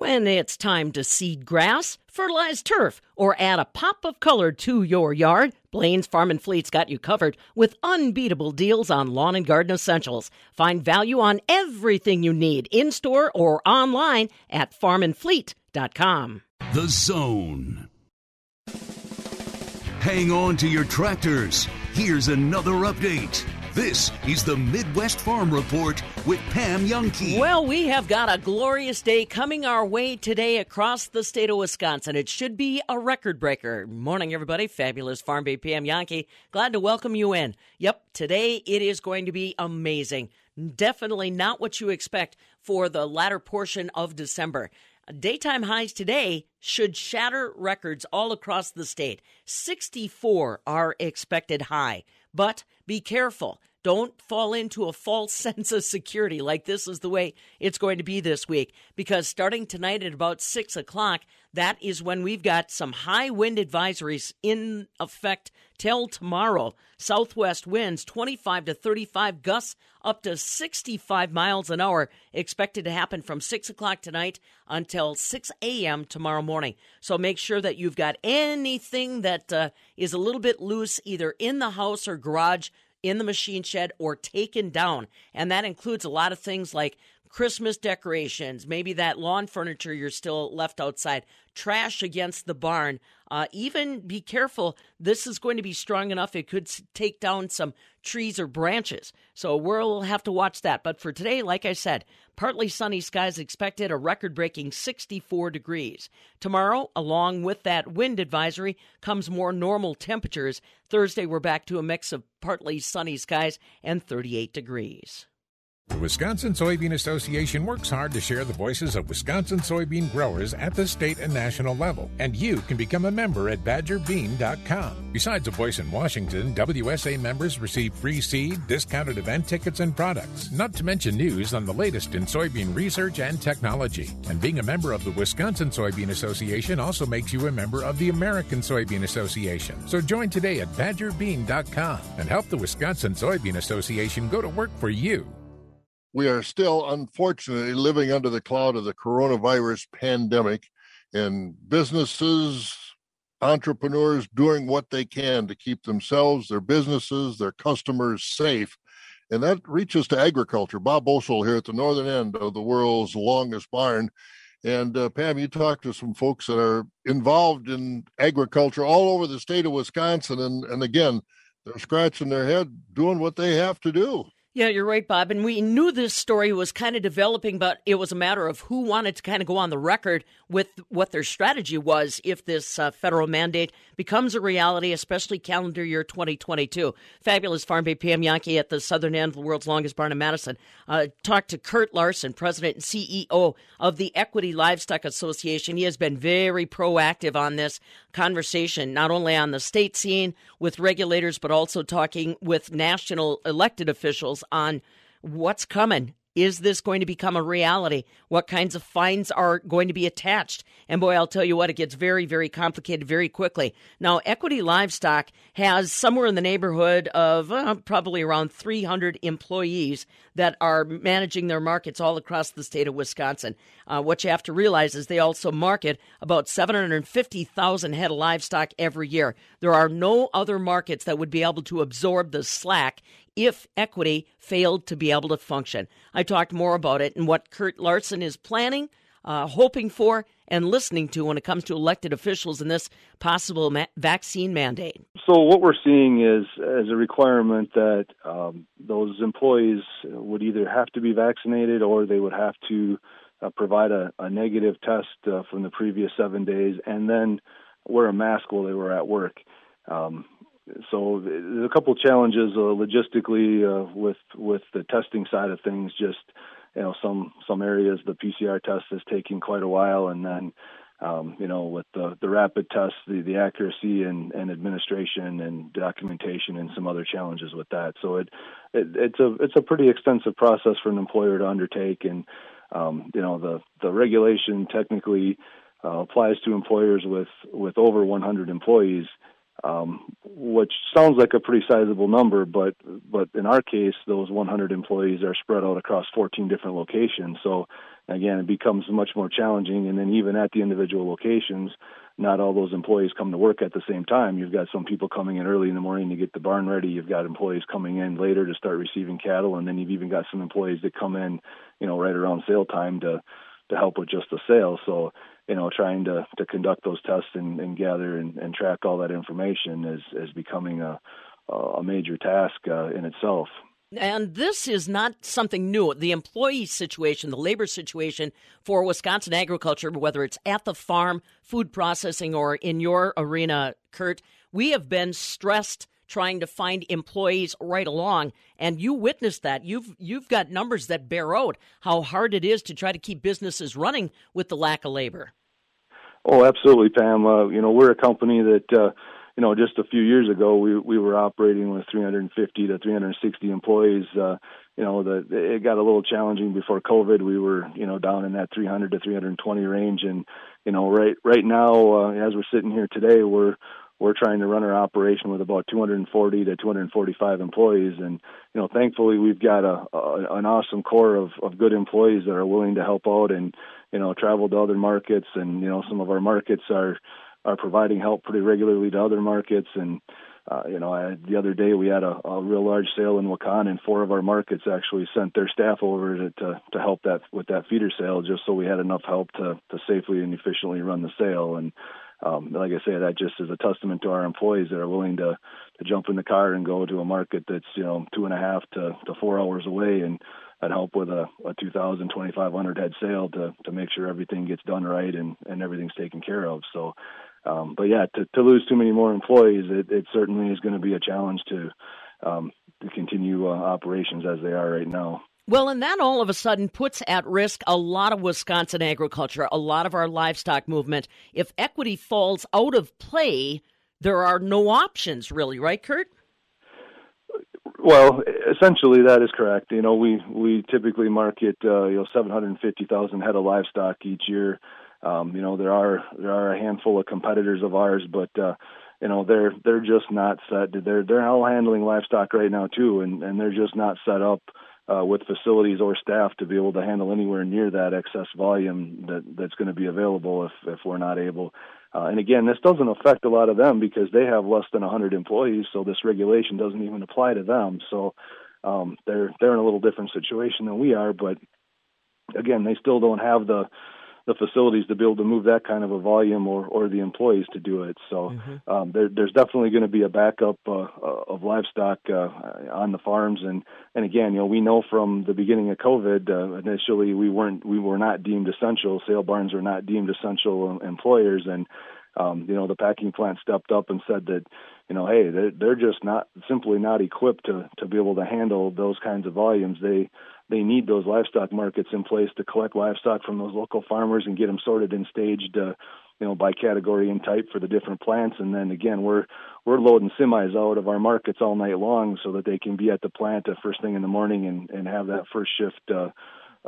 When it's time to seed grass, fertilize turf, or add a pop of color to your yard, Blain's Farm and Fleet's got you covered with unbeatable deals on lawn and garden essentials. Find value on everything you need in store or online at farmandfleet.com. The Zone. Hang on to your tractors. Here's another update. This is the Midwest Farm Report with Pam Jahnke. Well, we have got a glorious day coming our way today across the state of Wisconsin. It should be a record breaker. Morning, everybody. Fabulous Farm Babe Pam Jahnke. Glad to welcome you in. Yep, today it is going to be amazing. Definitely not what you expect for the latter portion of December. Daytime highs today should shatter records all across the state. 64 are expected high. But be careful. Don't fall into a false sense of security like this is the way it's going to be this week. Because starting tonight at about 6 o'clock, that is when we've got some high wind advisories in effect till tomorrow. Southwest winds 25 to 35, gusts up to 65 miles an hour expected to happen from 6 o'clock tonight until 6 a.m. tomorrow morning. So make sure that you've got anything that uh, is a little bit loose either in the house or garage in the machine shed or taken down. And that includes a lot of things like Christmas decorations, maybe that lawn furniture you're still left outside, trash against the barn. Uh, even be careful, this is going to be strong enough, it could take down some trees or branches. So we'll have to watch that. But for today, like I said, partly sunny skies expected, a record breaking 64 degrees. Tomorrow, along with that wind advisory, comes more normal temperatures. Thursday, we're back to a mix of partly sunny skies and 38 degrees. The Wisconsin Soybean Association works hard to share the voices of Wisconsin soybean growers at the state and national level, and you can become a member at badgerbean.com. Besides a voice in Washington, WSA members receive free seed, discounted event tickets, and products, not to mention news on the latest in soybean research and technology. And being a member of the Wisconsin Soybean Association also makes you a member of the American Soybean Association. So join today at badgerbean.com and help the Wisconsin Soybean Association go to work for you we are still unfortunately living under the cloud of the coronavirus pandemic and businesses entrepreneurs doing what they can to keep themselves their businesses their customers safe and that reaches to agriculture. Bob Bosold here at the northern end of the world's longest barn and uh, pam you talked to some folks that are involved in agriculture all over the state of wisconsin and, and again they're scratching their head doing what they have to do yeah, you're right, Bob. And we knew this story was kind of developing, but it was a matter of who wanted to kind of go on the record with what their strategy was if this uh, federal mandate becomes a reality, especially calendar year 2022. Fabulous Farm Babe Pam Jahnke at the southern end of the world's longest barn in Madison. Uh, talked to Kurt Larson, president and CEO of the Equity Livestock Association. He has been very proactive on this conversation, not only on the state scene with regulators, but also talking with national elected officials on what's coming is this going to become a reality? What kinds of fines are going to be attached? And boy, I'll tell you what, it gets very, very complicated very quickly. Now, Equity Livestock has somewhere in the neighborhood of uh, probably around 300 employees that are managing their markets all across the state of Wisconsin. Uh, what you have to realize is they also market about 750,000 head of livestock every year. There are no other markets that would be able to absorb the slack if equity failed to be able to function. I talked more about it and what Kurt Larson is planning, uh, hoping for, and listening to when it comes to elected officials in this possible ma- vaccine mandate. So, what we're seeing is as a requirement that um, those employees would either have to be vaccinated or they would have to uh, provide a, a, negative test uh, from the previous seven days and then wear a mask while they were at work. Um, so there's a couple challenges uh, logistically uh, with with the testing side of things. Just you know, some some areas the PCR test is taking quite a while, and then um, you know, with the the rapid test, the the accuracy and, and administration and documentation and some other challenges with that. So it, it it's a it's a pretty extensive process for an employer to undertake, and um, you know, the the regulation technically uh, applies to employers with with over 100 employees um, which sounds like a pretty sizable number, but but in our case, those 100 employees are spread out across 14 different locations. So again, it becomes much more challenging. And then even at the individual locations, not all those employees come to work at the same time. You've got some people coming in early in the morning to get the barn ready. You've got employees coming in later to start receiving cattle, and then you've even got some employees that come in, you know, right around sale time to to help with just the sale. So you know, trying to, to conduct those tests and, and gather and, and, track all that information is, is becoming a, a major task uh, in itself. And this is not something new. The employee situation, the labor situation for Wisconsin agriculture, whether it's at the farm, food processing, or in your arena, Kurt, we have been stressed trying to find employees right along. And you witnessed that. You've you've got numbers that bear out how hard it is to try to keep businesses running with the lack of labor. Oh, absolutely, Pam. Uh, you know, we're a company that, uh, you know, just a few years ago, we we were operating with 350 to 360 employees. Uh, you know, the it got a little challenging before COVID. We were, you know, down in that 300 to 320 range, and you know, right right now, uh, as we're sitting here today, we're we're trying to run our operation with about 240 to 245 employees, and you know, thankfully, we've got a, a an awesome core of of good employees that are willing to help out and you know, travel to other markets, and you know, some of our markets are are providing help pretty regularly to other markets. And uh, you know, I, the other day we had a, a real large sale in Waukon, and four of our markets actually sent their staff over to, to to help that with that feeder sale, just so we had enough help to to safely and efficiently run the sale. And um, like I say, that just is a testament to our employees that are willing to to jump in the car and go to a market that's you know two and a half to to four hours away and I'd help with a, a 2,000, 2,500 head sale to to make sure everything gets done right and and everything's taken care of. So, um, but yeah, to to lose too many more employees, it, it certainly is going to be a challenge to um, to continue uh, operations as they are right now. Well, and that all of a sudden puts at risk a lot of Wisconsin agriculture, a lot of our livestock movement. If equity falls out of play, there are no options, really, right, Kurt? Well, essentially that is correct. You know, we we typically market uh, you know 750,000 head of livestock each year. Um, you know, there are there are a handful of competitors of ours, but uh, you know they're they're just not set. They're they're all handling livestock right now too, and and they're just not set up uh, with facilities or staff to be able to handle anywhere near that excess volume that that's going to be available if if we're not able. Uh, and again, this doesn't affect a lot of them because they have less than 100 employees, so this regulation doesn't even apply to them. So um, they're they're in a little different situation than we are, but again, they still don't have the the facilities to be able to move that kind of a volume or or the employees to do it. So mm-hmm. um, there, there's definitely going to be a backup uh, uh, of livestock uh, on the farms, and and again, you know, we know from the beginning of COVID, uh, initially we weren't we were not deemed essential. Sale barns are not deemed essential employers, and um, you know, the packing plant stepped up and said that, you know, hey, they're, they're just not simply not equipped to to be able to handle those kinds of volumes. They they need those livestock markets in place to collect livestock from those local farmers and get them sorted and staged, uh, you know, by category and type for the different plants. And then again, we're we're loading semis out of our markets all night long so that they can be at the plant at first thing in the morning and and have that first shift uh,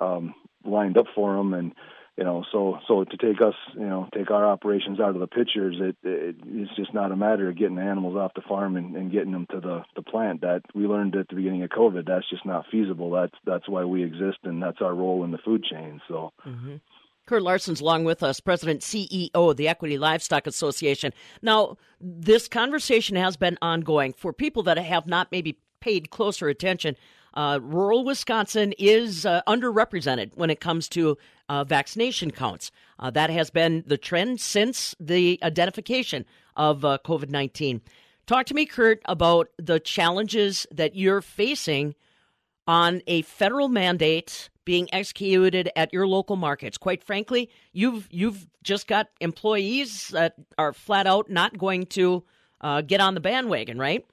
um, lined up for them and you know, so so to take us, you know, take our operations out of the pictures, it, it it's just not a matter of getting the animals off the farm and, and getting them to the the plant. That we learned at the beginning of COVID, that's just not feasible. That's that's why we exist, and that's our role in the food chain. So. Mm-hmm. Kurt Larson's along with us, President CEO of the Equity Livestock Association. Now, this conversation has been ongoing for people that have not maybe paid closer attention. Uh, rural Wisconsin is uh, underrepresented when it comes to uh, vaccination counts. Uh, that has been the trend since the identification of uh, COVID 19. Talk to me, Kurt, about the challenges that you're facing on a federal mandate being executed at your local markets. Quite frankly, you've you've just got employees that are flat out not going to uh, get on the bandwagon, right?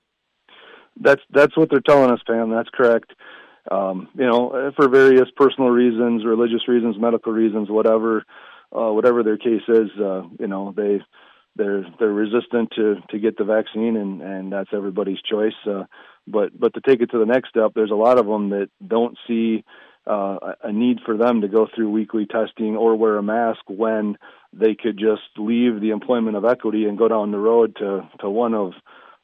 That's that's what they're telling us, Pam. That's correct. Um, you know, for various personal reasons, religious reasons, medical reasons, whatever, uh, whatever their case is, uh, you know, they they're they're resistant to to get the vaccine, and and that's everybody's choice. Uh, but but to take it to the next step, there's a lot of them that don't see uh, a need for them to go through weekly testing or wear a mask when they could just leave the employment of equity and go down the road to to one of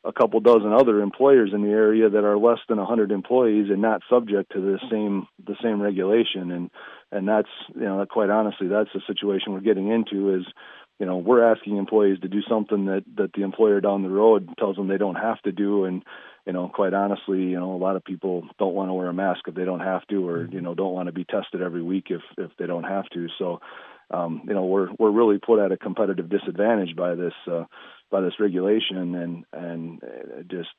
a couple dozen other employers in the area that are less than 100 employees and not subject to the same the same regulation. And and that's you know quite honestly that's the situation we're getting into is you know we're asking employees to do something that that the employer down the road tells them they don't have to do. And you know quite honestly you know a lot of people don't want to wear a mask if they don't have to or you know don't want to be tested every week if if they don't have to. So um, you know we're we're really put at a competitive disadvantage by this uh, by this regulation, and and just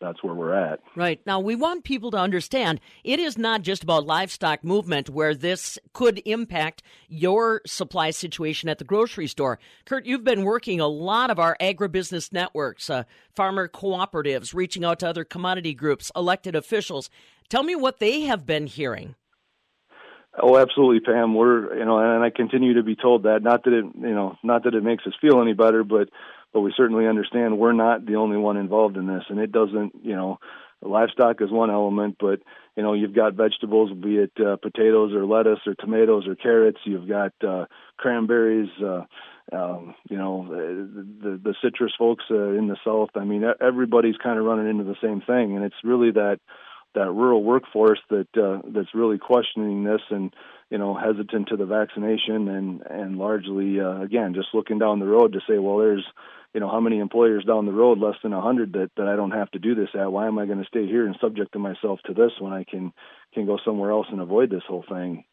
that's where we're at. Right. Now, we want people to understand it is not just about livestock movement where this could impact your supply situation at the grocery store. Kurt, you've been working a lot of our agribusiness networks, uh, farmer cooperatives, reaching out to other commodity groups, elected officials. Tell me what they have been hearing. Oh, absolutely, Pam. We're you know, and I continue to be told that. Not that it you know, not that it makes us feel any better, but but we certainly understand we're not the only one involved in this, and it doesn't you know, livestock is one element, but you know, you've got vegetables, be it uh, potatoes or lettuce or tomatoes or carrots. You've got uh, cranberries. Uh, um, you know, the, the citrus folks uh, in the south. I mean, everybody's kind of running into the same thing, and it's really that that rural workforce that uh, that's really questioning this and you know hesitant to the vaccination and and largely uh, again just looking down the road to say well there's you know how many employers down the road less than a hundred that that I don't have to do this at why am I going to stay here and subject myself to this when I can can go somewhere else and avoid this whole thing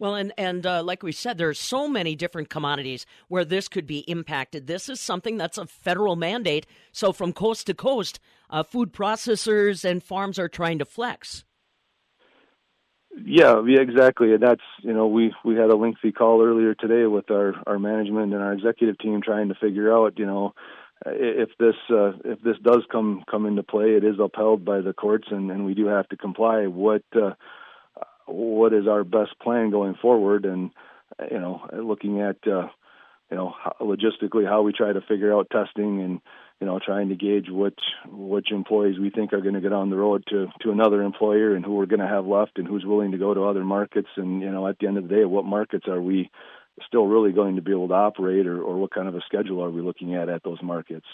well, and and uh, like we said, there are so many different commodities where this could be impacted. This is something that's a federal mandate. So from coast to coast, uh, food processors and farms are trying to flex. Yeah, yeah, exactly. And that's you know we we had a lengthy call earlier today with our our management and our executive team trying to figure out you know if this uh, if this does come come into play, it is upheld by the courts and, and we do have to comply. What uh, what is our best plan going forward, and you know, looking at uh, you know logistically how we try to figure out testing and you know trying to gauge which which employees we think are going to get on the road to to another employer and who we're going to have left and who's willing to go to other markets. And you know at the end of the day what markets are we still really going to be able to operate or, or what kind of a schedule are we looking at at those markets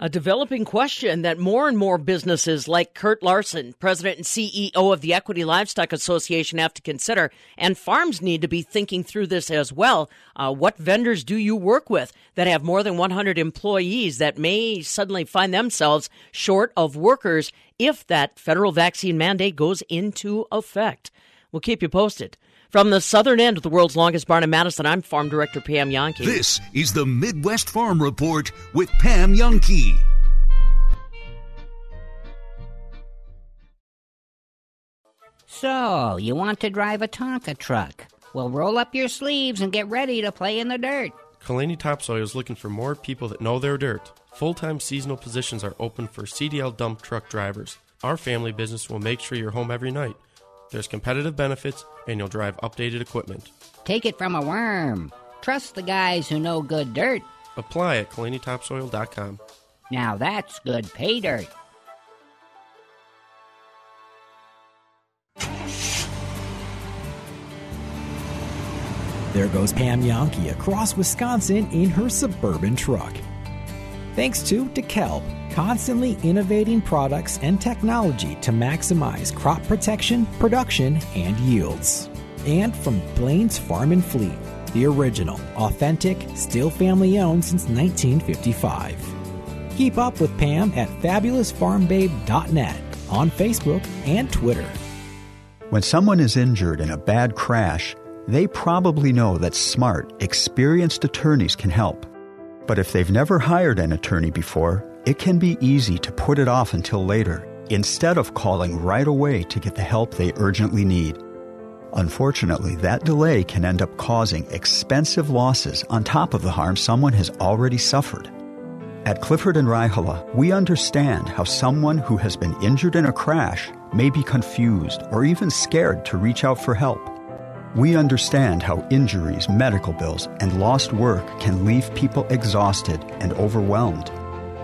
a developing question that more and more businesses like Kurt Larson, president and CEO of the Equity Livestock Association, have to consider, and farms need to be thinking through this as well. Uh, what vendors do you work with that have more than 100 employees that may suddenly find themselves short of workers if that federal vaccine mandate goes into effect? We'll keep you posted. From the southern end of the world's longest barn in Madison, I'm Farm Director Pam Jahnke. This is the Midwest Farm Report with Pam Jahnke. So, you want to drive a Tonka truck? Well, roll up your sleeves and get ready to play in the dirt. Kalani Topsoil is looking for more people that know their dirt. Full time seasonal positions are open for CDL dump truck drivers. Our family business will make sure you're home every night. There's competitive benefits, and you'll drive updated equipment. Take it from a worm. Trust the guys who know good dirt. Apply at KalaniTopsoil.com. Now that's good pay dirt. There goes Pam Jahnke across Wisconsin in her suburban truck. Thanks to DeKalb constantly innovating products and technology to maximize crop protection, production, and yields. And from Blain's Farm and Fleet, the original, authentic, still family owned since 1955. Keep up with Pam at fabulousfarmbabe.net on Facebook and Twitter. When someone is injured in a bad crash, they probably know that smart, experienced attorneys can help. But if they've never hired an attorney before, it can be easy to put it off until later, instead of calling right away to get the help they urgently need. Unfortunately, that delay can end up causing expensive losses on top of the harm someone has already suffered. At Clifford and Raihala, we understand how someone who has been injured in a crash may be confused or even scared to reach out for help. We understand how injuries, medical bills, and lost work can leave people exhausted and overwhelmed.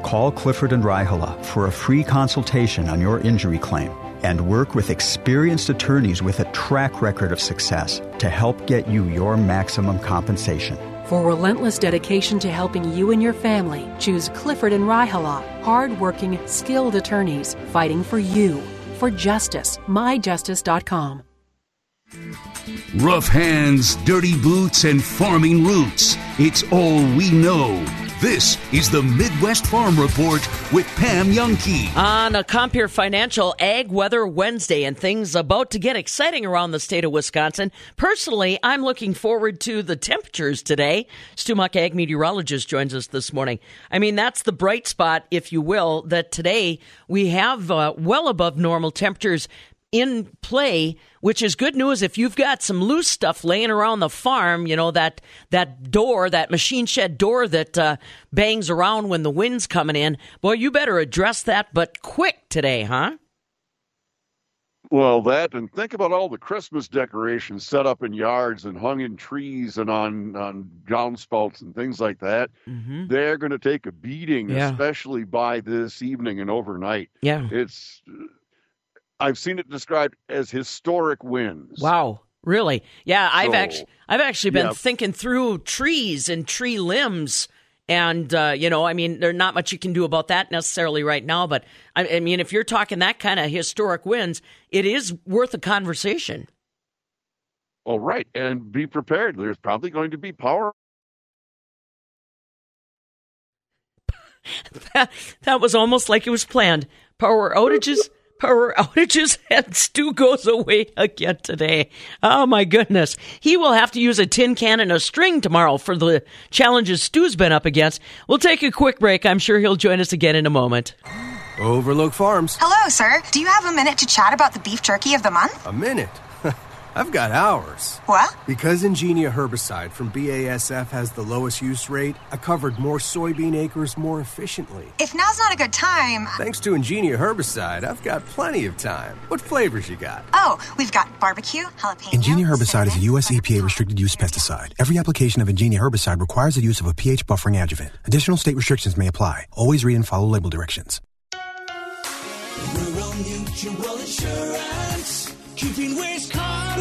Call Clifford and Raihala for a free consultation on your injury claim and work with experienced attorneys with a track record of success to help get you your maximum compensation. For relentless dedication to helping you and your family, choose Clifford and Raihala, hard-working, skilled attorneys fighting for you. For justice, myjustice.com. Rough hands, dirty boots, and farming roots. It's all we know. This is the Midwest Farm Report with Pam Jahnke. On a Compeer Financial Ag Weather Wednesday, and things about to get exciting around the state of Wisconsin. Personally, I'm looking forward to the temperatures today. Stu Muck, ag meteorologist, joins us this morning. I mean, that's the bright spot, if you will, that today we have uh, well above normal temperatures in play, which is good news if you've got some loose stuff laying around the farm. You know that that door, that machine shed door that uh, bangs around when the wind's coming in. Boy, you better address that, but quick today, huh? Well, that and think about all the Christmas decorations set up in yards and hung in trees and on on downspouts and things like that. Mm-hmm. They're going to take a beating, Yeah. especially by this evening and overnight. Yeah. It's I've seen it described as historic winds. Wow. Really? Yeah, I've So, actually I've actually been yeah. thinking through trees and tree limbs and uh, you know, I mean, there's not much you can do about that necessarily right now, but I, I mean, if you're talking that kind of historic winds, it is worth a conversation. All right, and be prepared. There's probably going to be power that, that was almost like it was planned. Power outages, power outages, and Stu goes away again today. Oh my goodness. He will have to use a tin can and a string tomorrow for the challenges Stu's been up against. We'll take a quick break. I'm sure he'll join us again in a moment. Overlook Farms. Hello, sir. Do you have a minute to chat about the beef jerky of the month? A minute. I've got hours. What? Because Engenia herbicide from BASF has the lowest use rate, I covered more soybean acres more efficiently. If now's not a good time. Thanks to Engenia herbicide, I've got plenty of time. What flavors you got? Oh, we've got barbecue, jalapeno. Engenia herbicide is a U.S. EPA restricted use pesticide. Every application of Engenia herbicide requires the use of a pH buffering adjuvant. Additional state restrictions may apply. Always read and follow label directions. Rural Mutual Insurance, keeping Wisconsin strong.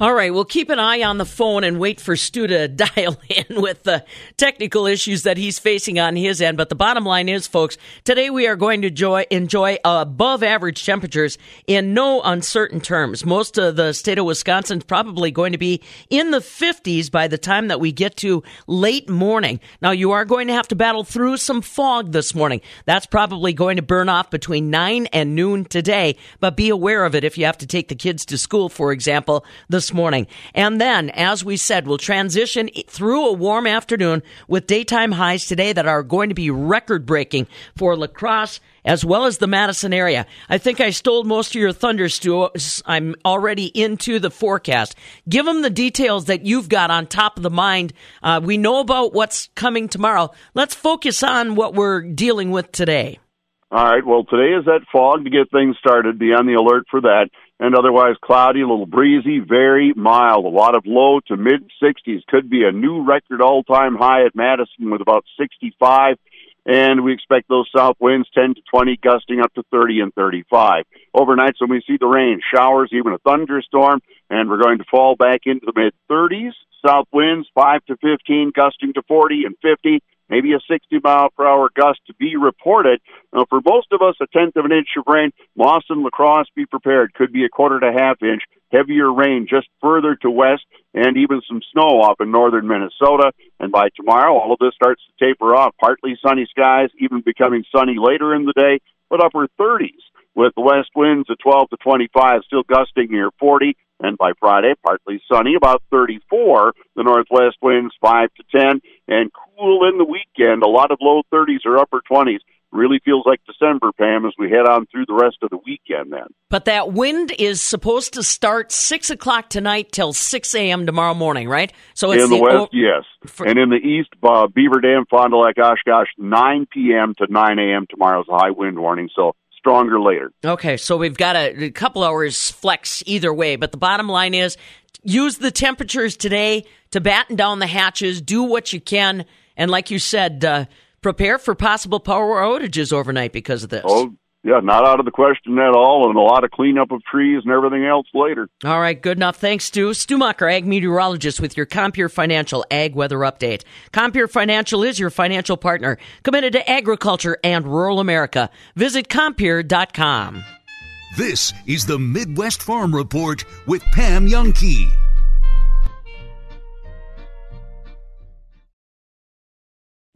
All right, we'll keep an eye on the phone and wait for Stu to dial in with the technical issues that he's facing on his end. But the bottom line is, folks, today we are going to enjoy, enjoy above average temperatures in no uncertain terms. Most of the state of Wisconsin is probably going to be in the 50s by the time that we get to late morning. Now, you are going to have to battle through some fog this morning. That's probably going to burn off between 9 and noon today, but be aware of it if you have to take the kids to school, for example, this morning. And then, as we said, we'll transition through a warm afternoon with daytime highs today that are going to be record breaking for La Crosse as well as the Madison area. I think I stole most of your thunder, Stu. I'm already into the forecast. Give them the details that you've got on top of the mind. Uh, we know about what's coming tomorrow. Let's focus on what we're dealing with today. All right. Well, today is that fog to get things started. Be on the alert for that. And otherwise cloudy, a little breezy, very mild. A lot of low to mid 60s. Could be a new record all time high at Madison with about 65. And we expect those south winds 10 to 20, gusting up to 30 and 35. Overnight, so we see the rain, showers, even a thunderstorm, and we're going to fall back into the mid 30s. South winds 5 to 15, gusting to 40 and 50 maybe a 60 mile per hour gust to be reported. Now, for most of us, a tenth of an inch of rain. And La Crosse, be prepared. Could be a quarter to half inch. Heavier rain just further to west, and even some snow up in northern Minnesota. And by tomorrow, all of this starts to taper off. Partly sunny skies, even becoming sunny later in the day, but upper 30s with west winds at 12 to 25, still gusting near 40. And by Friday, partly sunny, about 34. The northwest winds 5 to 10, and cool in the weekend. A lot of low 30s or upper 20s. really feels like December, Pam, as we head on through the rest of the weekend. Then, but that wind is supposed to start six o'clock tonight till six a.m. tomorrow morning, right? So it's in the, the west, o- yes, for- and in the east, uh, Beaver Dam, Fond du Lac, Oshkosh, nine p.m. to nine a.m. tomorrow's a high wind warning. So stronger later. Okay, so we've got a, a couple hours flex either way, but the bottom line is use the temperatures today to batten down the hatches, do what you can, and like you said, uh, prepare for possible power outages overnight because of this. Oh, yeah, not out of the question at all, and a lot of cleanup of trees and everything else later. All right, good enough. Thanks, Stu. Stu Muck, ag meteorologist with your Compeer Financial Ag Weather Update. Compeer Financial is your financial partner, committed to agriculture and rural America. Visit Compeer.com. This is the Midwest Farm Report with Pam Jahnke.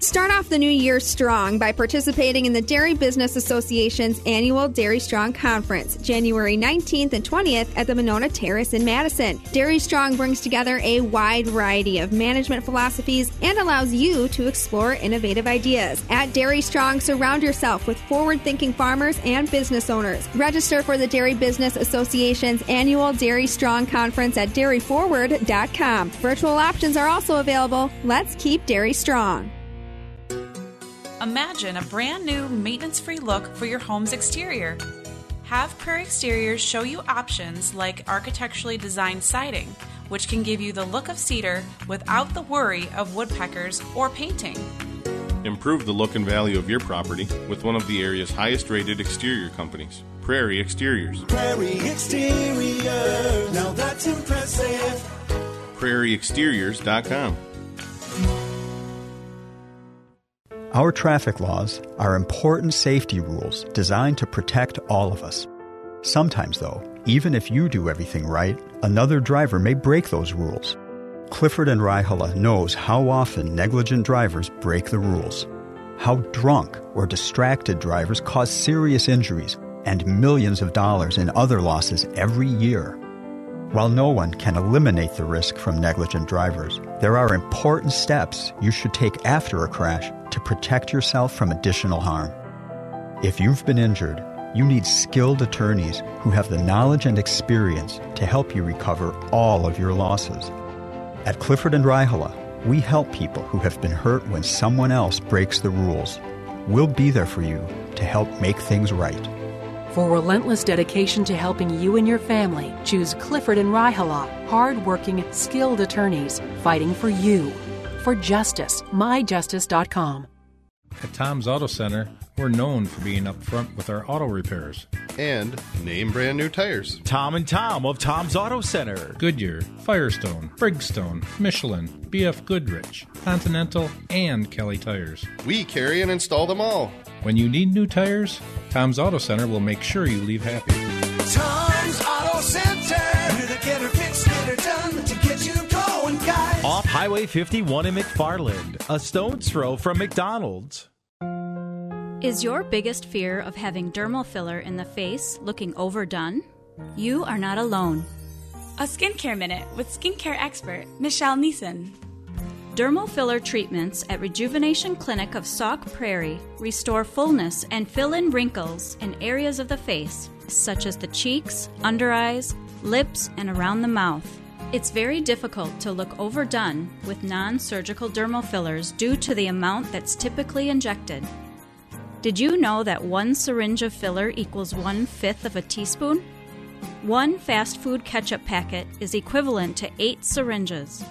Start off the new year strong by participating in the Dairy Business Association's annual Dairy Strong Conference, January 19th and 20th at the Monona Terrace in Madison. Dairy Strong brings together a wide variety of management philosophies and allows you to explore innovative ideas. At Dairy Strong, surround yourself with forward thinking farmers and business owners. Register for the Dairy Business Association's annual Dairy Strong Conference at dairyforward.com. Virtual options are also available. Let's keep dairy strong. Imagine a brand new maintenance free look for your home's exterior. Have Prairie Exteriors show you options like architecturally designed siding, which can give you the look of cedar without the worry of woodpeckers or painting. Improve the look and value of your property with one of the area's highest rated exterior companies, Prairie Exteriors. Prairie Exterior, now that's impressive. PrairieExteriors.com. Our traffic laws are important safety rules designed to protect all of us. Sometimes, though, even if you do everything right, another driver may break those rules. Clifford and Raihala knows how often negligent drivers break the rules, how drunk or distracted drivers cause serious injuries and millions of dollars in other losses every year. While no one can eliminate the risk from negligent drivers, there are important steps you should take after a crash to protect yourself from additional harm. If you've been injured, you need skilled attorneys who have the knowledge and experience to help you recover all of your losses. At Clifford and Raihala, we help people who have been hurt when someone else breaks the rules. We'll be there for you to help make things right. For relentless dedication to helping you and your family, choose Clifford and Raihala, hard-working, skilled attorneys fighting for you for justice. MyJustice.com. At Tom's Auto Center, we're known for being upfront with our auto repairs. And name brand new tires. Tom and Tom of Tom's Auto Center. Goodyear, Firestone, Bridgestone, Michelin, BF Goodrich, Continental, and Kelly Tires. We carry and install them all. When you need new tires, Tom's Auto Center will make sure you leave happy. Tom's Auto Center. Highway 51 in McFarland, a stone's throw from McDonald's. Is your biggest fear of having dermal filler in the face looking overdone? You are not alone. A skincare minute with skincare expert Michelle Neeson. Dermal filler treatments at Rejuvenation Clinic of Sauk Prairie restore fullness and fill in wrinkles in areas of the face, such as the cheeks, under eyes, lips, and around the mouth. It's very difficult to look overdone with non surgical dermal fillers due to the amount that's typically injected. Did you know that one syringe of filler equals one fifth of a teaspoon? One fast food ketchup packet is equivalent to eight syringes.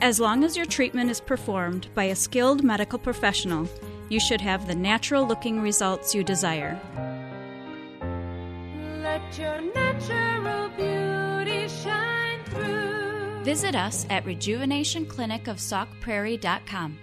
As long as your treatment is performed by a skilled medical professional, you should have the natural looking results you desire. Let your natural beauty shine. Visit us at rejuvenationclinicofsaukprairie.com.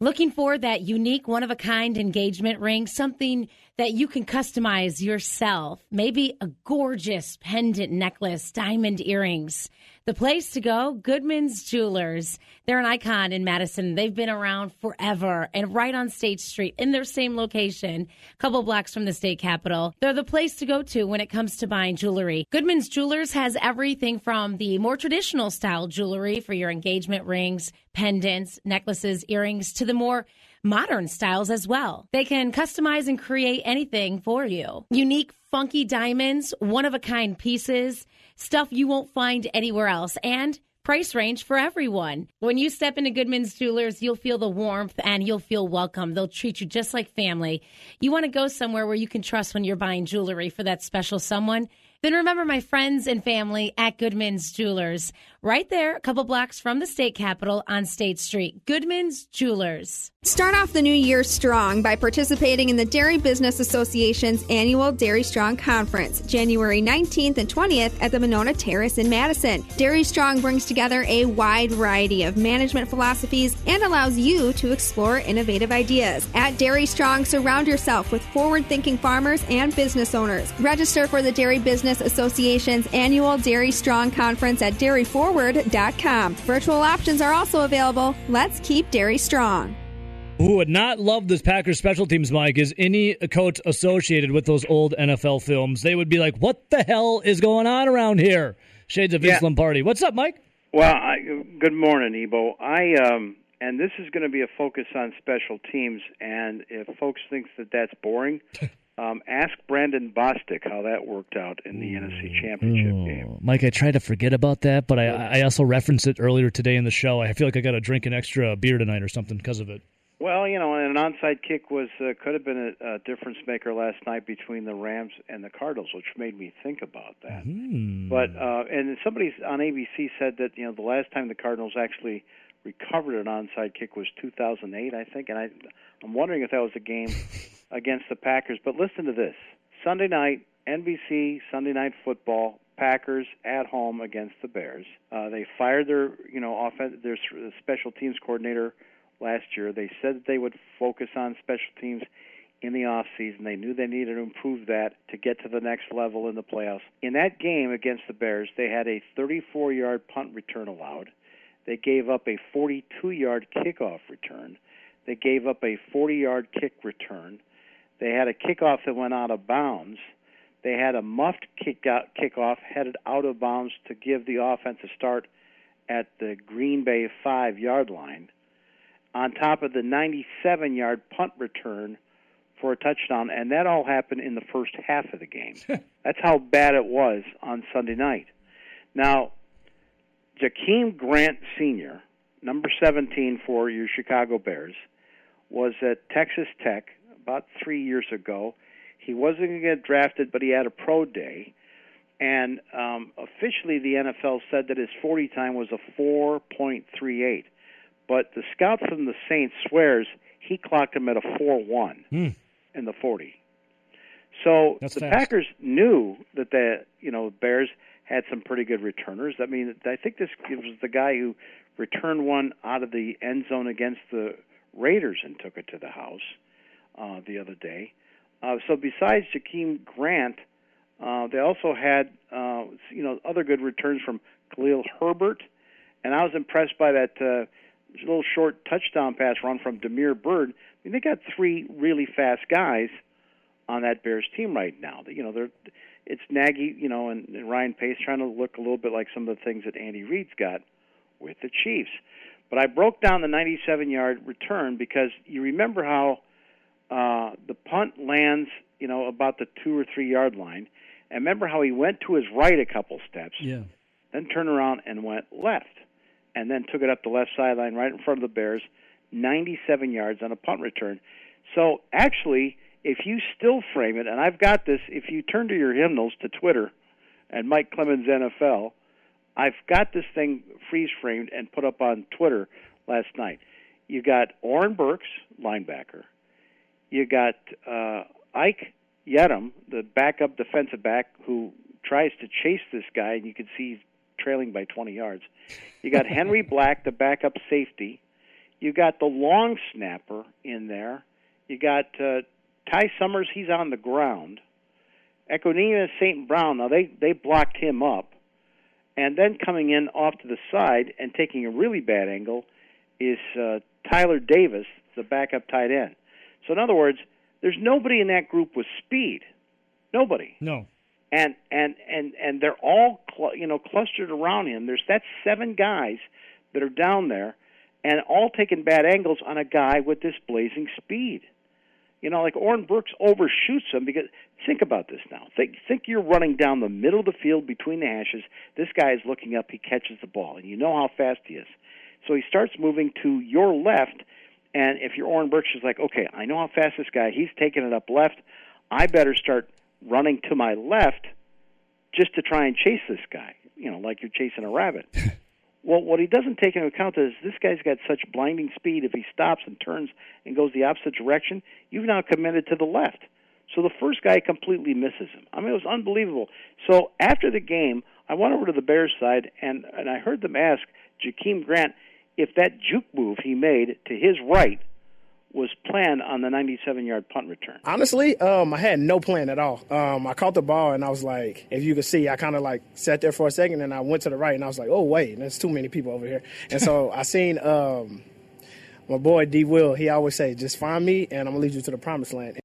Looking for that unique, one of a kind engagement ring, something that you can customize yourself. Maybe a gorgeous pendant necklace, diamond earrings. The place to go, Goodman's Jewelers. They're an icon in Madison. They've been around forever and right on State Street in their same location, a couple blocks from the state capitol. They're the place to go to when it comes to buying jewelry. Goodman's Jewelers has everything from the more traditional style jewelry for your engagement rings, pendants, necklaces, earrings to the more modern styles as well. They can customize and create anything for you. Unique, funky diamonds, one of a kind pieces, stuff you won't find anywhere else, and price range for everyone. When you step into Goodman's Jewelers, you'll feel the warmth and you'll feel welcome. They'll treat you just like family. You want to go somewhere where you can trust when you're buying jewelry for that special someone? Then remember my friends and family at Goodman's Jewelers, right there, a couple blocks from the state capitol on State Street. Goodman's Jewelers. Start off the new year strong by participating in the Dairy Business Association's annual Dairy Strong Conference, January 19th and 20th at the Monona Terrace in Madison. Dairy Strong brings together a wide variety of management philosophies and allows you to explore innovative ideas. At Dairy Strong, surround yourself with forward thinking farmers and business owners. Register for the Dairy Business Association's annual Dairy Strong Conference at dairyforward.com. Virtual options are also available. Let's keep dairy strong. Who would not love this Packers special teams, Mike, is any coach associated with those old NFL films. They would be like, what the hell is going on around here? Shades of Vince Yeah. Lombardi. What's up, Mike? Well, I, good morning, Ebo. I um, and this is going to be a focus on special teams. And if folks think that that's boring, um, ask Brandon Bostick how that worked out in the NFC Championship game. Mike, I tried to forget about that, but I, I also referenced it earlier today in the show. I feel like I got to drink an extra beer tonight or something because of it. Well, you know, an onside kick was uh, could have been a, a difference maker last night between the Rams and the Cardinals, which made me think about that. Hmm. But uh, and somebody on ABC said that you know the last time the Cardinals actually recovered an onside kick was 2008, I think, and I I'm wondering if that was a game against the Packers. But listen to this: Sunday night, NBC Sunday Night Football. Packers at home against the Bears. Uh, they fired their, you know, offense, their special teams coordinator last year. They said that they would focus on special teams in the off season. They knew they needed to improve that to get to the next level in the playoffs. In that game against the Bears, they had a 34-yard punt return allowed. They gave up a 42-yard kickoff return. They gave up a 40-yard kick return. They had a kickoff that went out of bounds. They had a muffed kick out, kickoff headed out of bounds to give the offense a start at the Green Bay five yard line, on top of the 97 yard punt return for a touchdown, and that all happened in the first half of the game. That's how bad it was on Sunday night. Now, Jakeem Grant Sr., number 17 for your Chicago Bears, was at Texas Tech about three years ago. He wasn't going to get drafted, but he had a pro day. And um, officially, the NFL said that his 40 time was a 4.38. But the scout from the Saints swears he clocked him at a 4.1 Hmm. in the 40. So That's the fast. Packers knew that the you know Bears had some pretty good returners. I mean, I think this was the guy who returned one out of the end zone against the Raiders and took it to the house uh, the other day. Uh, so besides Jakeem Grant, uh, they also had uh, you know other good returns from Khalil Herbert, and I was impressed by that uh, little short touchdown pass run from Damiere Byrd. I mean, they got three really fast guys on that Bears team right now. You know, they're it's Nagy, you know, and, and Ryan Pace trying to look a little bit like some of the things that Andy Reid's got with the Chiefs. But I broke down the 97-yard return because you remember how uh, the punt lands, you know, about the two or three yard line, and remember how he went to his right a couple steps, Yeah. then turned around and went left, and then took it up the left sideline right in front of the Bears, 97 yards on a punt return. So actually, if you still frame it, and I've got this, if you turn to your hymnals to Twitter and Mike Clemens NFL, I've got this thing freeze framed and put up on Twitter last night. You got Oren Burks, linebacker. You got uh, Ike Yiadom, the backup defensive back, who tries to chase this guy, and you can see he's trailing by 20 yards. You got Henry Black, the backup safety. You got the long snapper in there. You got uh, Ty Summers. He's on the ground. Equanimeous St. Brown. Now they they blocked him up, and then coming in off to the side and taking a really bad angle is uh, Tyler Davis, the backup tight end. So in other words, there's nobody in that group with speed. Nobody No. and and and and they're all cl- you know clustered around him. There's that's seven guys that are down there, and all taking bad angles on a guy with this blazing speed. You know, like Oren Burks overshoots him because think about this now. Think think you're running down the middle of the field between the hashes. This guy is looking up, he catches the ball, and you know how fast he is. So he starts moving to your left, and if you're Oren Burks, is like, okay, I know how fast this guy. He's taking it up left. I better start running to my left just to try and chase this guy. You know, like you're chasing a rabbit. well, what he doesn't take into account is this guy's got such blinding speed. If he stops and turns and goes the opposite direction, you've now committed to the left. So the first guy completely misses him. I mean, it was unbelievable. So after the game, I went over to the Bears side and and I heard them ask Jakeem Grant if that juke move he made to his right was planned on the 97 yard punt return. Honestly, um, I had no plan at all. Um, I caught the ball and I was like, if you could see, I kind of like sat there for a second and I went to the right and I was like, oh wait, there's too many people over here. And so I seen um, my boy D Will. He always say, just find me and I'm gonna lead you to the promised land.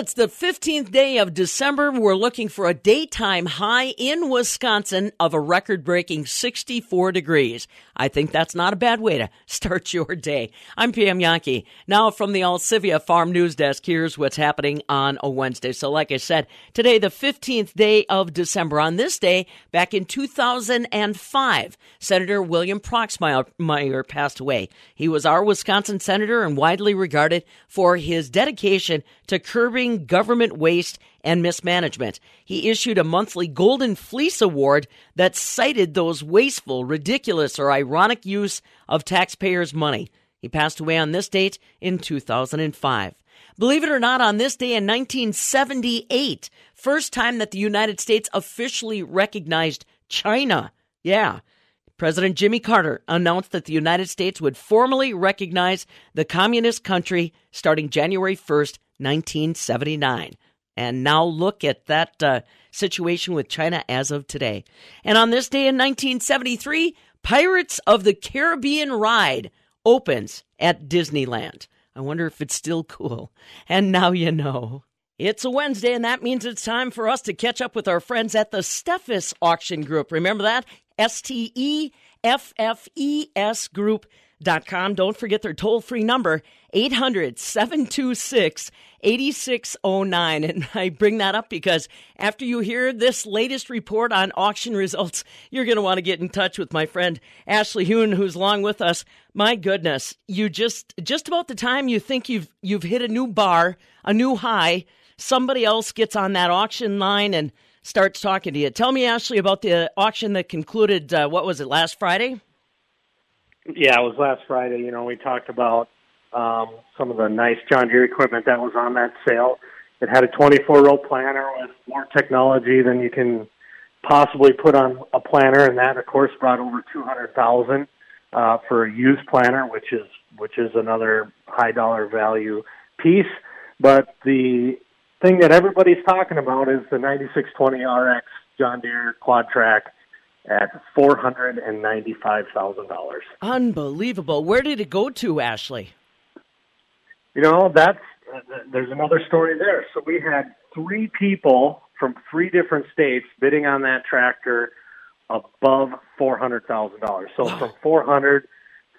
It's the 15th day of December. We're looking for a daytime high in Wisconsin of a record breaking 64 degrees. I think that's not a bad way to start your day. I'm Pam Jahnke. Now from the Alcivia Farm News Desk, here's what's happening on a Wednesday. So like I said, today, the 15th day of December. On this day, back in 2005, Senator William Proxmire passed away. He was our Wisconsin senator and widely regarded for his dedication to curbing government waste and mismanagement. He issued a monthly Golden Fleece Award that cited those wasteful, ridiculous, or ironic use of taxpayers' money. He passed away on this date in 2005. Believe it or not, on this day in 1978, first time that the United States officially recognized China. Yeah. President Jimmy Carter announced that the United States would formally recognize the communist country starting January 1st, 1979. And now look at that uh, situation with China as of today. And on this day in 1973, Pirates of the Caribbean ride opens at Disneyland. I wonder if it's still cool. And now you know. It's a Wednesday, and that means it's time for us to catch up with our friends at the Steffes Auction Group. Remember that? S T E F F E S Group. Dot com. Don't forget their toll free number, 800 726 8609. And I bring that up because after you hear this latest report on auction results, you're going to want to get in touch with my friend Ashley Huhn, who's along with us. My goodness, you just, just about the time you think you've, you've hit a new bar, a new high, somebody else gets on that auction line and starts talking to you. Tell me, Ashley, about the auction that concluded, uh, what was it, last Friday? Yeah, it was last Friday. You know, we talked about um, some of the nice John Deere equipment that was on that sale. It had a 24 row planter with more technology than you can possibly put on a planter, and that, of course, brought over 200,000 uh, for a used planter, which is which is another high dollar value piece. But the thing that everybody's talking about is the 9620 RX John Deere Quad Track at four hundred and ninety-five thousand dollars. Unbelievable. Where did it go to, Ashley? You know, that's uh, there's another story there. So we had three people from three different states bidding on that tractor above four hundred thousand dollars. So from four hundred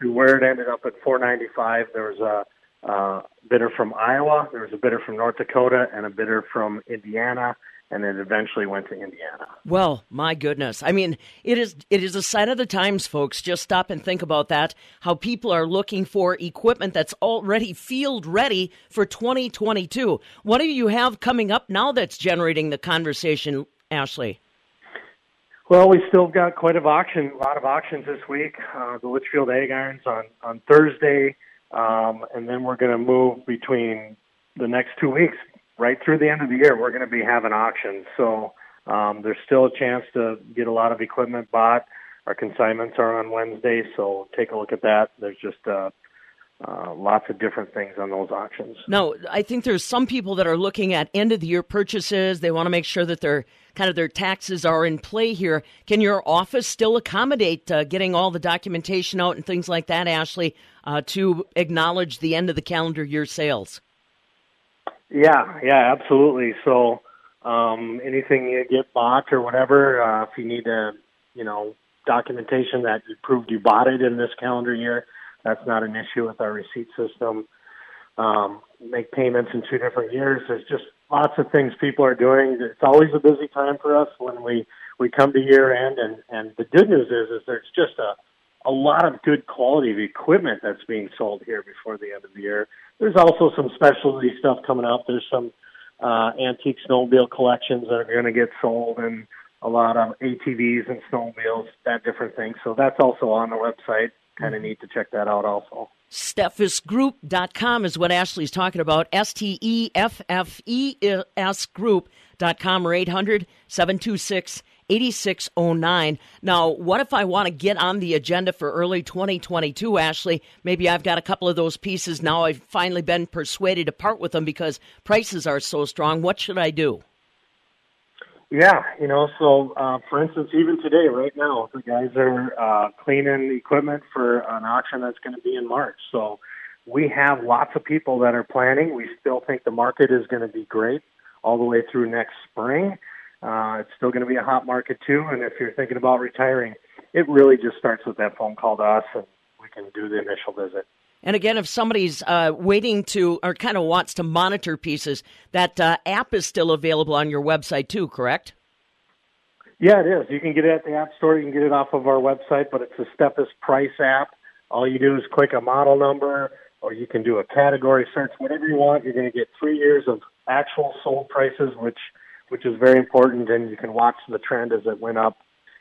to where it ended up at four ninety-five, there was a uh, bidder from Iowa, there was a bidder from North Dakota, and a bidder from Indiana and it eventually went to Indiana. Well, my goodness. I mean, it is it is a sign of the times, folks. Just stop and think about that. How people are looking for equipment that's already field ready for 2022. What do you have coming up now that's generating the conversation, Ashley? Well, we still got quite a auction, a lot of auctions this week. Uh, the Litchfield Ag Irons on on Thursday, um, and then we're going to move between the next two weeks right through the end of the year, we're going to be having auctions. So um, there's still a chance to get a lot of equipment bought. Our consignments are on Wednesday, so take a look at that. There's just uh, uh, lots of different things on those auctions. No, I think there's some people that are looking at end of the year purchases. They want to make sure that their kind of their taxes are in play here. Can your office still accommodate uh, getting all the documentation out and things like that, Ashley, uh, to acknowledge the end of the calendar year sales? Yeah, yeah, absolutely. So um, anything you get bought or whatever, uh, if you need to, you know, documentation that you proved you bought it in this calendar year, that's not an issue with our receipt system. Um, make payments in two different years. There's just lots of things people are doing. It's always a busy time for us when we we come to year end, and and the good news is is there's just a a lot of good quality of equipment that's being sold here before the end of the year. There's also some specialty stuff coming up. There's some uh, antique snowmobile collections that are going to get sold, and a lot of ATVs and snowmobiles, that different thing. So that's also on the website. Kind of neat to check that out also. SteffesGroup.com is what Ashley's talking about. S T E F F E S Group.com or 800 726 8609. Now, what if I want to get on the agenda for early 2022, Ashley? Maybe I've got a couple of those pieces now. I've finally been persuaded to part with them because prices are so strong. What should I do? Yeah, you know, so uh, for instance, even today, right now, the guys are uh, cleaning equipment for an auction that's going to be in March. So we have lots of people that are planning. We still think the market is going to be great all the way through next spring. Uh, it's still going to be a hot market too. And if you're thinking about retiring, it really just starts with that phone call to us, and we can do the initial visit. And again, if somebody's uh, waiting to or kind of wants to monitor pieces, that uh, app is still available on your website too, correct? Yeah, it is. You can get it at the App Store. You can get it off of our website, but it's a Steffes Price app. All you do is click a model number, or you can do a category search, whatever you want. You're going to get three years of actual sold prices, which which is very important, and you can watch the trend as it went up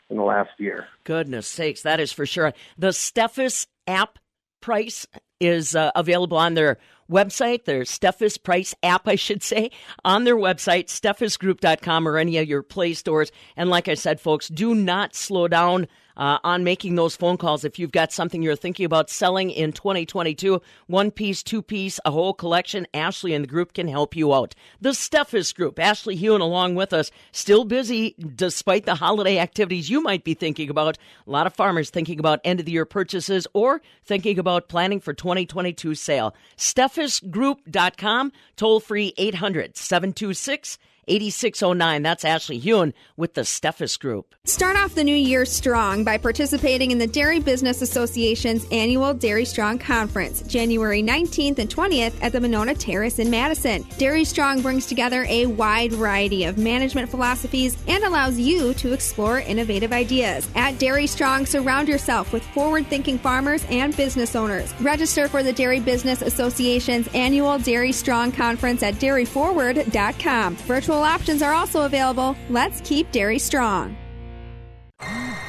in the last year. Goodness sakes, that is for sure. The Steffes app price is uh, available on their website, their Steffes Price app, I should say, on their website, steffesgroup.com or any of your Play stores. And like I said, folks, do not slow down uh, on making those phone calls if you've got something you're thinking about selling in 2022. One piece, two piece, a whole collection. Ashley and the group can help you out. The Steffes Group, Ashley Huhn along with us, still busy despite the holiday activities you might be thinking about. A lot of farmers thinking about end of the year purchases or thinking about planning for 2022 sale. SteffesGroup.com, toll free 800 726 8609. That's Ashley Huhn with the Steffes Group. Start off the new year strong by participating in the Dairy Business Association's annual Dairy Strong Conference, January 19th and 20th at the Monona Terrace in Madison. Dairy Strong brings together a wide variety of management philosophies and allows you to explore innovative ideas. At Dairy Strong, surround yourself with forward thinking farmers and business owners. Register for the Dairy Business Association's annual Dairy Strong Conference at dairyforward.com. Virtual options are also available. Let's keep dairy strong.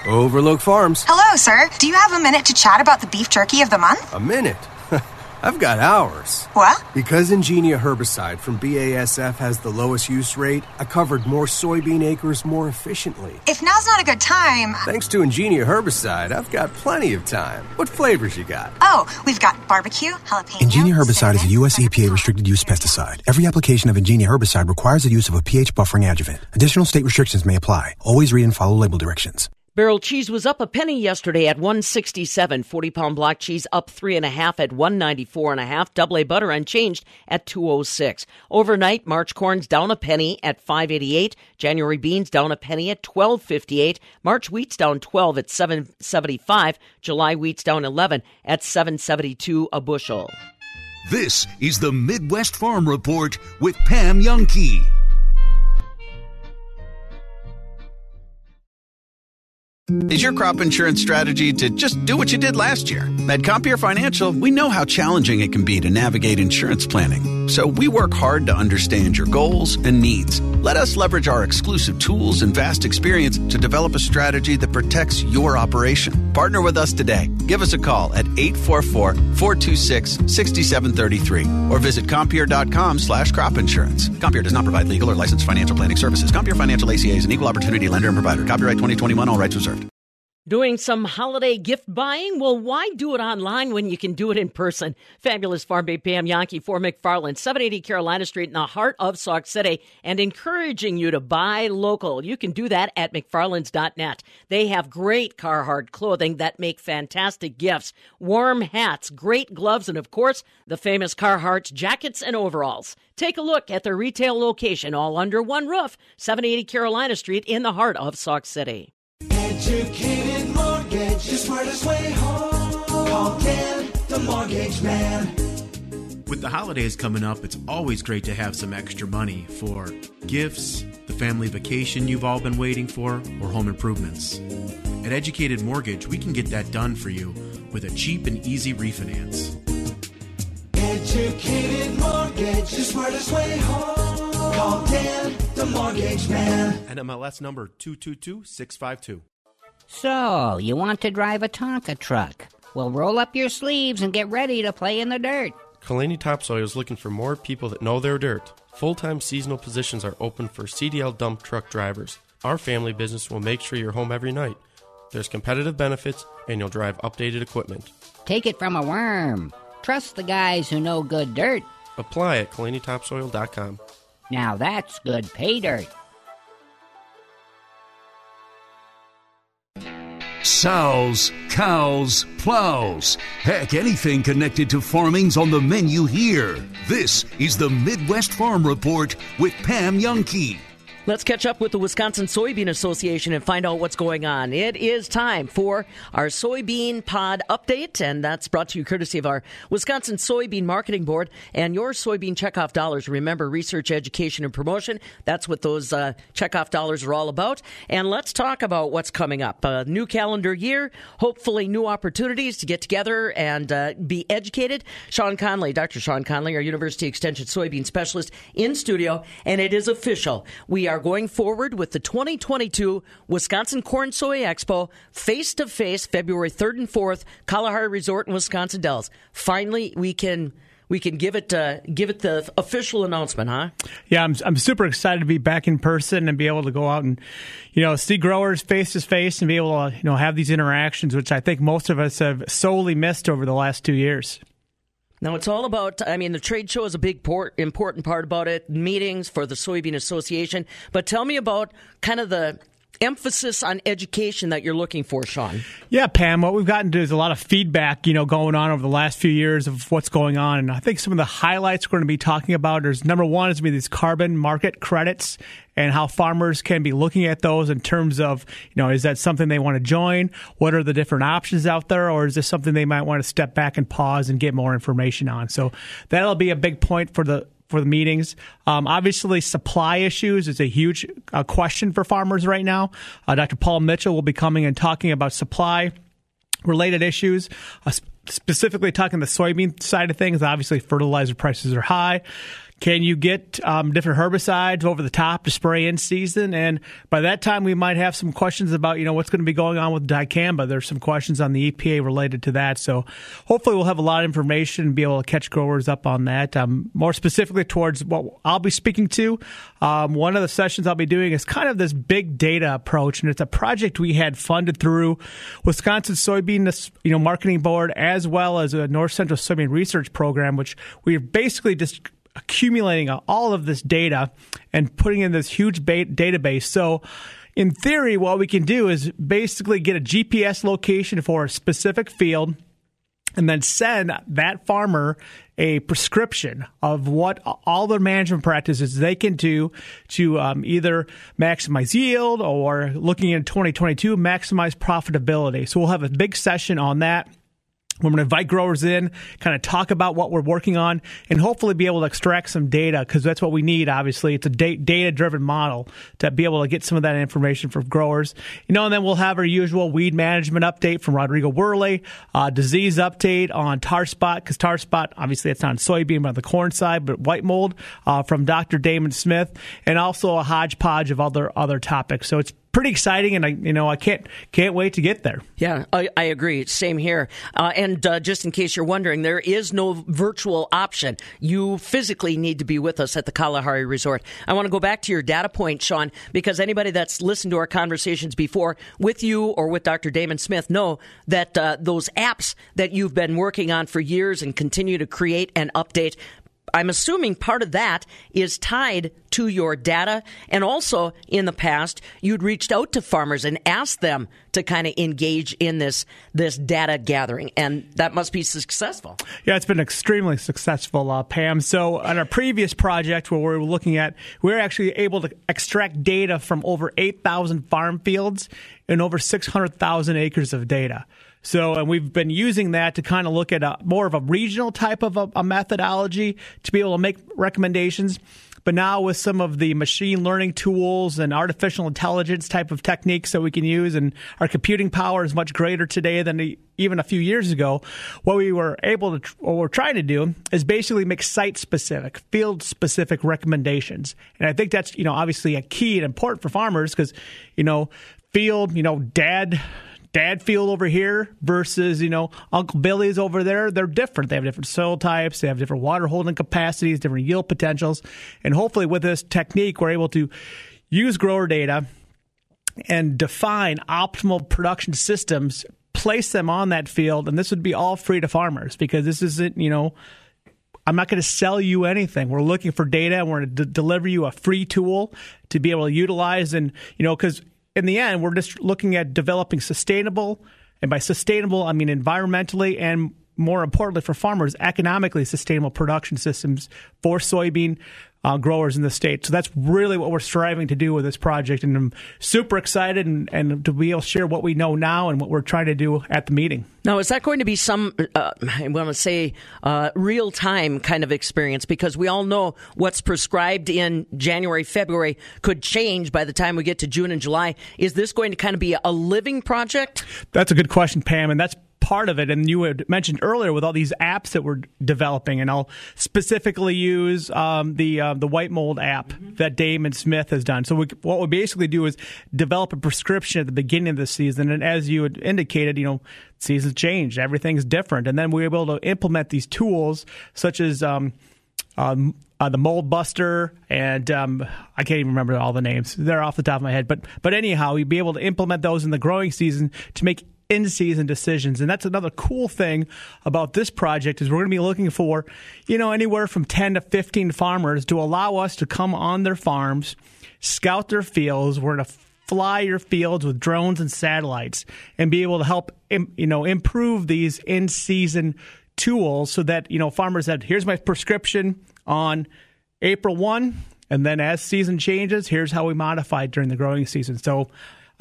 Overlook Farms. Hello, sir. Do you have a minute to chat about the beef jerky of the month? A minute? I've got hours. What? Because Engenia herbicide from BASF has the lowest use rate, I covered more soybean acres more efficiently. If now's not a good time. Thanks to Engenia herbicide, I've got plenty of time. What flavors you got? Oh, we've got barbecue, jalapeno. Engenia herbicide is a U.S. EPA restricted use pesticide. Every application of Engenia herbicide requires the use of a pH buffering adjuvant. Additional state restrictions may apply. Always read and follow label directions. Barrel cheese was up a penny yesterday at 167. 40 pound block cheese up three and a half at 194 and a half. Double A butter unchanged at 206. Overnight, March corn's down a penny at 588. January beans down a penny at 1258. March wheat's down 12 at 775. July wheat's down 11 at 772 a bushel. This is the Midwest Farm Report with Pam Jahnke. Is your crop insurance strategy to just do what you did last year? At Compeer Financial, we know how challenging it can be to navigate insurance planning. So we work hard to understand your goals and needs. Let us leverage our exclusive tools and vast experience to develop a strategy that protects your operation. Partner with us today. Give us a call at 844-426-6733 or visit Compeer.com slash crop insurance. Compeer does not provide legal or licensed financial planning services. Compeer Financial ACA is an equal opportunity lender and provider. Copyright 2021, all rights reserved. Doing some holiday gift buying? Well, why do it online when you can do it in person? Fabulous Farm Bay Pam Jahnke for McFarland, 780 Carolina Street in the heart of Sauk City, and encouraging you to buy local. You can do that at McFarland's.net. They have great Carhartt clothing that make fantastic gifts, warm hats, great gloves, and of course, the famous Carhartt jackets and overalls. Take a look at their retail location, all under one roof, 780 Carolina Street in the heart of Sauk City. Educated mortgage, the smartest way home. Call Dan, the mortgage man. With the holidays coming up, it's always great to have some extra money for gifts, the family vacation you've all been waiting for, or home improvements. At Educated Mortgage, we can get that done for you with a cheap and easy refinance. Educated mortgage, the smartest way home. Call Dan, the mortgage man. NMLS number 222652. So, you want to drive a Tonka truck? Well, roll up your sleeves and get ready to play in the dirt. Kalani Topsoil is looking for more people that know their dirt. Full time seasonal positions are open for CDL dump truck drivers. Our family business will make sure you're home every night. There's competitive benefits, and you'll drive updated equipment. Take it from a worm. Trust the guys who know good dirt. Apply at KalaniTopsoil.com. Now that's good pay dirt. Sows, cows, plows. Heck, anything connected to farming's on the menu here. This is the Midwest Farm Report with Pam Jahnke. Let's catch up with the Wisconsin Soybean Association and find out what's going on. It is time for our soybean pod update, and that's brought to you courtesy of our Wisconsin Soybean Marketing Board and your soybean checkoff dollars. Remember, research, education, and promotion. That's what those uh, checkoff dollars are all about. And let's talk about what's coming up. A new calendar year, hopefully, new opportunities to get together and uh, be educated. Shawn Conley, Dr. Shawn Conley, our University Extension soybean specialist, in studio, and it is official. We are going forward with the 2022 Wisconsin Corn Soy Expo face to face February 3rd and 4th, Kalahari Resort in Wisconsin Dells. Finally, we can we can give it uh, give it the official announcement, huh? Yeah, I'm I'm super excited to be back in person and be able to go out and you know see growers face to face and be able to you know have these interactions, which I think most of us have solely missed over the last two years. Now it's all about. I mean, the trade show is a big port, important part about it. Meetings for the Soybean Association, but tell me about kind of the emphasis on education that you're looking for, Shawn. Yeah, Pam, what we've gotten to is a lot of feedback, you know, going on over the last few years of what's going on. And I think some of the highlights we're going to be talking about is number one is going to be these carbon market credits and how farmers can be looking at those in terms of, you know, is that something they want to join? What are the different options out there? Or is this something they might want to step back and pause and get more information on? So that'll be a big point for the for the meetings. Um, obviously, supply issues is a huge uh, question for farmers right now. Uh, Dr. Paul Mitchell will be coming and talking about supply related issues. Uh, specifically talking the soybean side of things, obviously fertilizer prices are high. Can you get um, different herbicides over the top to spray in season? And by that time, we might have some questions about you know what's going to be going on with dicamba. There's some questions on the EPA related to that. So hopefully, we'll have a lot of information and be able to catch growers up on that. Um, more specifically towards what I'll be speaking to. Um, one of the sessions I'll be doing is kind of this big data approach, and it's a project we had funded through Wisconsin Soybean you know Marketing Board as well as a North Central Soybean Research Program, which we've basically just accumulating all of this data and putting in this huge ba- database. So, in theory, what we can do is basically get a GPS location for a specific field and then send that farmer a prescription of what all the management practices they can do to um, either maximize yield or looking in 2022 maximize profitability so we'll have a big session on that we're going to invite growers in, kind of talk about what we're working on, and hopefully be able to extract some data because that's what we need. Obviously, it's a data driven model to be able to get some of that information from growers. You know, and then we'll have our usual weed management update from Rodrigo Werle, uh, disease update on tar spot because tar spot obviously it's not soybean but on the corn side, but white mold uh, from Dr. Damon Smith, and also a hodgepodge of other other topics. So it's pretty exciting, and I you know I can't can't wait to get there. Yeah, I, I agree. Same here. Uh, and uh, just in case you're wondering, there is no virtual option. You physically need to be with us at the Kalahari Resort. I want to go back to your data point, Shawn, because anybody that's listened to our conversations before with you or with Dr. Damon Smith know that uh, those apps that you've been working on for years and continue to create and update I'm assuming part of that is tied to your data. And also, in the past, you'd reached out to farmers and asked them to kind of engage in this this data gathering, and that must be successful. Yeah, it's been extremely successful, uh, Pam. So, on our previous project where we were looking at, we were actually able to extract data from over 8,000 farm fields and over 600,000 acres of data. So, and we've been using that to kind of look at a, more of a regional type of a, a methodology to be able to make recommendations. But now with some of the machine learning tools and artificial intelligence type of techniques that we can use, and our computing power is much greater today than even a few years ago. What we were able to, what we're trying to do, is basically make site specific, field specific recommendations. And I think that's you know obviously a key and important for farmers because you know field, you know, dad dad field over here versus you know Uncle Billy's over there. They're different. They have different soil types. They have different water holding capacities, different yield potentials, and hopefully with this technique, we're able to use grower data and define optimal production systems. Place them on that field, and this would be all free to farmers because this isn't, you know, I'm not going to sell you anything. We're looking for data and we're going to d- deliver you a free tool to be able to utilize. And, you know, because in the end, we're just looking at developing sustainable, and by sustainable, I mean environmentally and more importantly for farmers, economically sustainable production systems for soybean uh, growers in the state. So that's really what we're striving to do with this project. And I'm super excited and, and to be able to share what we know now and what we're trying to do at the meeting. Now, is that going to be some, uh, I want to say, uh, real time kind of experience? Because we all know what's prescribed in January, February could change by the time we get to June and July. Is this going to kind of be a living project? That's a good question, Pam. And that's part of it. And you had mentioned earlier with all these apps that we're developing, and I'll specifically use um, the uh, the white mold app mm-hmm. that Damon Smith has done. So we, what we basically do is develop a prescription at the beginning of the season, and as you had indicated, you know, seasons change, everything's different, and then we're able to implement these tools such as. Um, um, uh, the mold buster and um, I can't even remember all the names. They're off the top of my head, but but anyhow, you'd be able to implement those in the growing season to make in season decisions. And that's another cool thing about this project is we're going to be looking for, you know, anywhere from 10 to 15 farmers to allow us to come on their farms, scout their fields. We're going to fly your fields with drones and satellites and be able to help, you know, improve these in season tools so that, you know, farmers said, here's my prescription on April 1. And then as season changes, here's how we modify during the growing season. So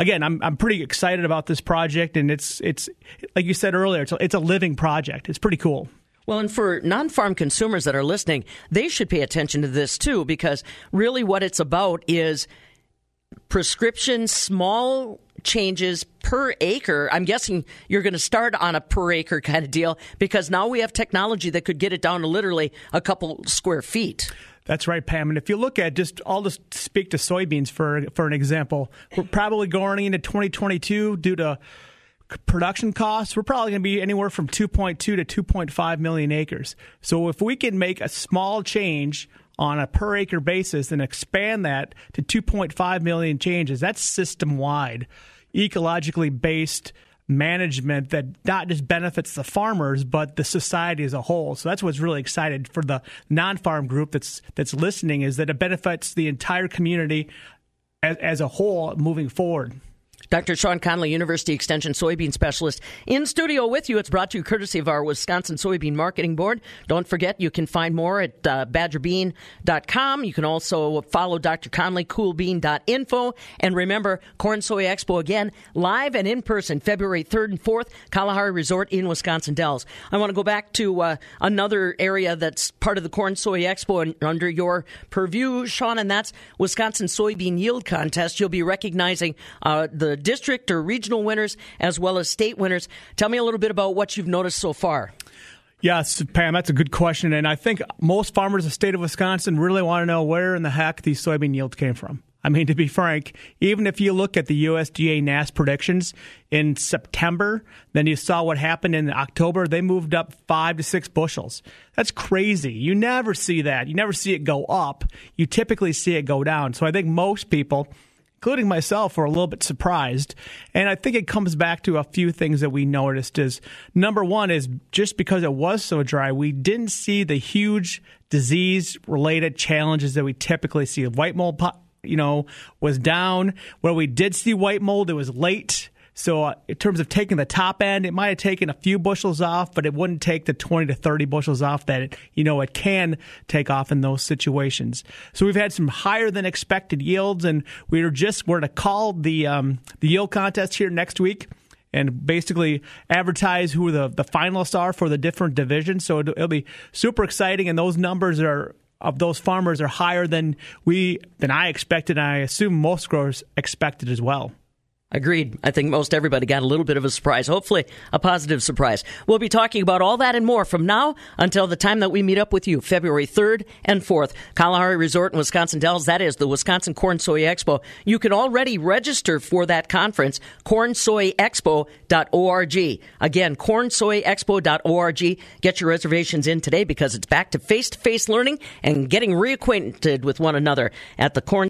again, I'm I'm pretty excited about this project, and it's it's like you said earlier, it's a, it's a living project. It's pretty cool. Well, and for non farm consumers that are listening, they should pay attention to this too, because really what it's about is prescription, small changes per acre. I'm guessing you're going to start on a per acre kind of deal because now we have technology that could get it down to literally a couple square feet. That's right, Pam. And if you look at just, I'll just speak to soybeans for for an example. We're probably going into 2022 due to production costs. We're probably going to be anywhere from 2.2 to 2.5 million acres. So if we can make a small change on a per acre basis and expand that to 2.5 million changes, that's system wide, ecologically based management that not just benefits the farmers but the society as a whole. So that's what's really excited for the non-farm group that's that's listening is that it benefits the entire community as, as a whole moving forward. Dr. Shawn Conley, University Extension soybean specialist, in studio with you. It's brought to you courtesy of our Wisconsin Soybean Marketing Board. Don't forget, you can find more at uh, badgerbean.com. You can also follow Dr. Conley, coolbean.info. And remember, Corn Soy Expo again, live and in person, February 3rd and 4th, Kalahari Resort in Wisconsin Dells. I want to go back to uh, another area that's part of the Corn Soy Expo and under your purview, Shawn, and that's Wisconsin Soybean Yield Contest. You'll be recognizing uh, the district or regional winners as well as state winners. Tell me a little bit about what you've noticed so far. Yes, Pam, that's a good question. And I think most farmers in the state of Wisconsin really want to know where in the heck these soybean yields came from. I mean, to be frank, even if you look at the USDA NASS predictions in September, then you saw what happened in October. They moved up five to six bushels. That's crazy. You never see that. You never see it go up. You typically see it go down. So I think most people including myself, were a little bit surprised. And I think it comes back to a few things that we noticed is number one is just because it was so dry, we didn't see the huge disease related challenges that we typically see. White mold, you know, was down. Where we did see white mold, it was late. So, uh, in terms of taking the top end, it might have taken a few bushels off, but it wouldn't take the 20 to 30 bushels off that it, you know it can take off in those situations. So we've had some higher than expected yields, and we are just we're to call the um, the yield contest here next week and basically advertise who the, the finalists are for the different divisions. So it'll, it'll be super exciting, and those numbers are of those farmers are higher than we than I expected. And I assume most growers expected as well. Agreed. I think most everybody got a little bit of a surprise, hopefully a positive surprise. We'll be talking about all that and more from now until the time that we meet up with you, February 3rd and 4th. Kalahari Resort in Wisconsin Dells, that is the Wisconsin Corn Soy Expo. You can already register for that conference, cornsoyexpo.org. Again, cornsoyexpo.org. Get your reservations in today because it's back to face to face learning and getting reacquainted with one another at the Corn